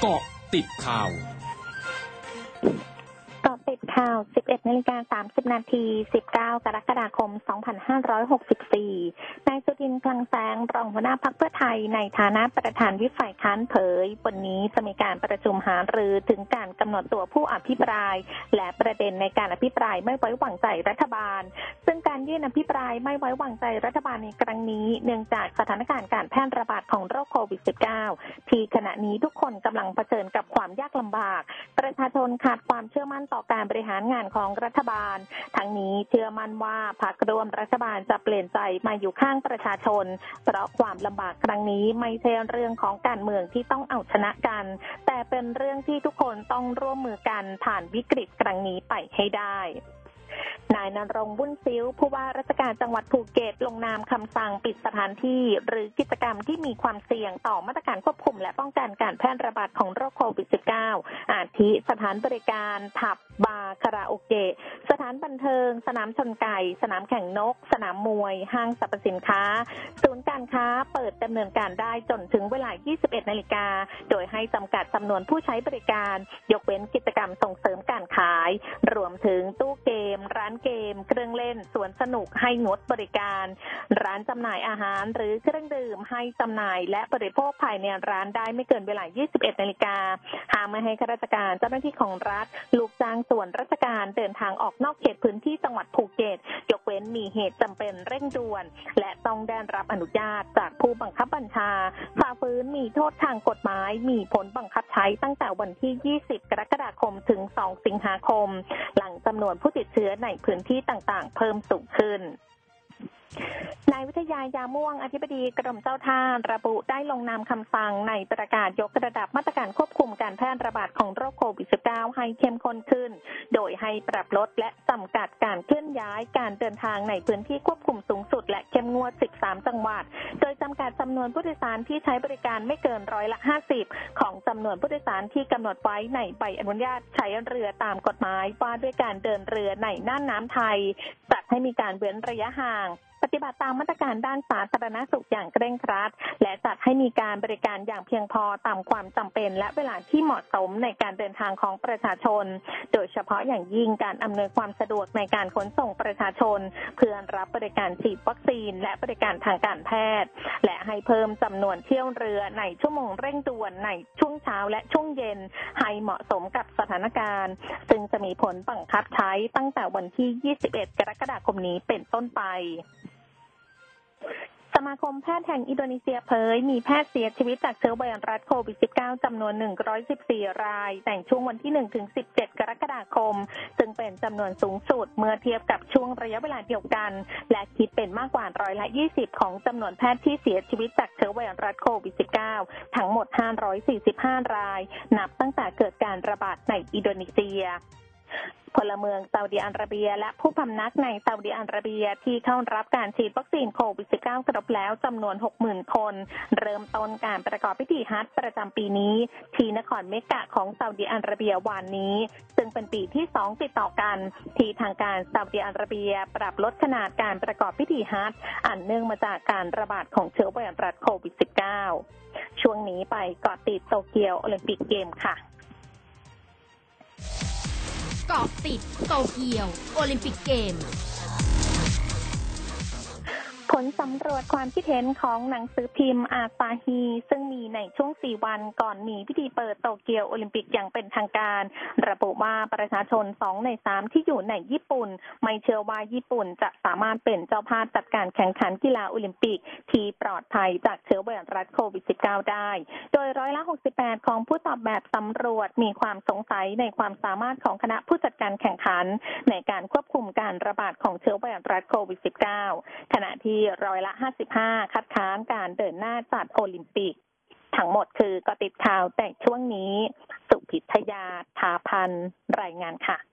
เกาะติดข่าว ข่าว 11นาฬิกา30 นาที 19 กรกฎาคม 2564 นายสุทินคลังแสง รองหัวหน้าพักเพื่อไทยในฐานะประธานวิฝ่ายค้านเผย วันนี้จะมีการประชุมหารือถึงการกำหนดตัวผู้อภิปราย และประเด็นในการอภิปรายไม่ไว้วางใจรัฐบาล ซึ่งการยื่นอภิปรายไม่ไว้วางใจรัฐบาลในครั้งนี้ เนื่องจากสถานการณ์การแพร่ระบาดของโรคโควิด -19 ที่ขณะนี้ทุกคนกำลังเผชิญกับความยากลำบาก ประชาชนขาดความเชื่อมั่นต่อการบริหารงานของรัฐบาล ทั้งนี้เชื่อมั่นว่าพรรครวมรัฐบาลจะเปลี่ยนใจมาอยู่ข้างประชาชน เพราะความลำบากครั้งนี้ไม่ใช่เรื่องของการเมืองที่ต้องเอาชนะกัน แต่เป็นเรื่องที่ทุกคนต้องร่วมมือกันผ่านวิกฤตครั้งนี้ไปให้ได้ นายนรงบุญซิ้ว ผู้ว่าราชการจังหวัดภูเก็ต ลงนามคำสั่งปิดสถานที่ หรือกิจกรรมที่มีความเสี่ยงต่อมาตรการควบคุม และป้องกันการแพร่ระบาดของโรคโควิด -19 อาทิสถานบริการผับบาร์คาราโอเกะ สถานบันเทิง สนามชนไก่ สนามแข่งนก สนามมวย ห้างสรรพสินค้า ศูนย์การค้าเปิดดำเนินการได้จนถึงเวลา 21 นาฬิกา โดยให้จำกัดจำนวนผู้ใช้บริการ ยกเว้นกิจกรรมส่งเสริมการขาย รวมถึงตู้เกม ร้านเกม เครื่องเล่น สวนสนุกให้งดบริการ ร้านจำหน่ายอาหาร หรือเครื่องดื่มให้จำหน่ายและบริโภคภายในร้านได้ไม่เกินเวลา 21 นาฬิกาห้ามไม่ให้ข้าราชการเจ้าหน้าที่ของรัฐ ลูกจ้างส่วนราชการเดินทางออกนอกเขตพื้นที่จังหวัดภูเก็ตยกเว้นมีเหตุจำเป็นเร่งด่วน และต้องได้รับอนุญาตจากผู้บังคับาฝ่าฝืนมีโทษทางกฎหมาย มีผลบังคับใช้ตั้งแต่วันที่ 20 กรกฎาคมถึง 2 สิงหาคม หลังจำนวนผู้ติดเชื้อในพื้นที่ต่างๆ เพิ่มสูงขึ้นนายวิทยายาม่วงอธิบดีกรมเจ้าท่าระบุได้ลงนามคำสั่งในประกาศยกระดับมาตรการควบคุมการแพร่ระบาดของโรคโควิด -19 ให้เข้มข้นขึ้น โดยให้ปรับลดและจำกัดการเคลื่อนย้ายการเดินทางในพื้นที่ควบคุมสูงสุดและเข้มงวด 13 จังหวัด ดยจำกัดจำนวนผู้โดยสารที่ใช้บริการไม่เกินร้อยละ 50 ของจำนวนผู้โดยสารที่กำหนดไว้ในใบอนุญาตใช้เรือตามกฎหมายว่าด้วยการเดินเรือในน่านน้ำไทย จัดให้มีการเว้นระยะห่าง ปฏิบัติตามมาตรการด้านสาธารณสุขอย่างเคร่งครัด และจัดให้มีการบริการอย่างเพียงพอตามความจำเป็น และเวลาที่เหมาะสมในการเดินทางของประชาชน โดยเฉพาะอย่างยิ่งการอำนวยความสะดวกในการขนส่งประชาชน เพื่อรับบริการฉีดวัคซีน และบริการทางการแพทย์ และให้เพิ่มจำนวนเที่ยวเรือในชั่วโมงเร่งด่วนในช่วงเช้าและช่วงเย็น ให้เหมาะสมกับสถานการณ์ ซึ่งจะมีผลบังคับใช้ตั้งแต่วันที่ 21 กรกฎาคมนี้เป็นต้นไป สมาคมแพทย์แห่งอินโดนีเซียเผย มีแพทย์เสียชีวิตจากเชื้อไวรัสโควิด -19 จำนวน 114 ราย แต่งช่วงวันที่ 1 ถึง 17 กรกฎาคม ซึ่งเป็นจำนวนสูงสุดเมื่อเทียบกับช่วงระยะเวลาเดียวกัน และคิดเป็นมากกว่าร้อยละ 20 ของจำนวนแพทย์ที่เสียชีวิตจากเชื้อไวรัสโควิด -19 ทั้งหมด 545 ราย นับตั้งแต่เกิดการระบาดในอินโดนีเซีย พลเมืองซาอุดิอาระเบีย และผู้พำนักในซาอุดิอาระเบียที่เข้ารับการฉีดวัคซีนโควิด -19 ครบแล้วจำนวน 60,000 คน เริ่มต้นการประกอบพิธีฮัจประจำปีนี้ ที่นครเมกะของซาอุดิอาระเบียวานนี้ ซึ่งเป็นปีที่ 2 ติดต่อกัน ที่ทางการซาอุดิอาระเบียปรับลดขนาดการประกอบพิธีฮัจอันเนื่องมาจากการระบาดของเชื้อไวรัสโควิด -19 ช่วงนี้ไปเกาะติดโตเกียวโอลิมปิกเกมค่ะ เกาะติดโตเกียว โอลิมปิกเกม ผลสำรวจความคิดเห็นของหนังสือพิมพ์อาซาฮี ซึ่งมีในช่วง 4 วันก่อนมีพิธีเปิดโตเกียวโอลิมปิกอย่างเป็นทางการ ระบุว่าประชาชน 2 ใน 3 ที่อยู่ในญี่ปุ่น ไม่เชื่อว่าญี่ปุ่นจะสามารถเป็นเจ้าภาพจัดการแข่งขันกีฬาโอลิมปิก ที่ปลอดภัยจากเชื้อไวรัสโควิด -19 ได้ โดยร้อยละ 68 ของผู้ตอบแบบสำรวจมีความสงสัยในความสามารถของคณะผู้จัดการแข่งขัน ในการควบคุมการระบาดของเชื้อไวรัสโควิด -19 ขณะที่ที่ร้อยละ 55 คัดค้านการเดินหน้าจัดโอลิมปิก ทั้งหมดคือก็ติดข่าวแต่ช่วงนี้ สุพิทยาทาพันรายงานค่ะ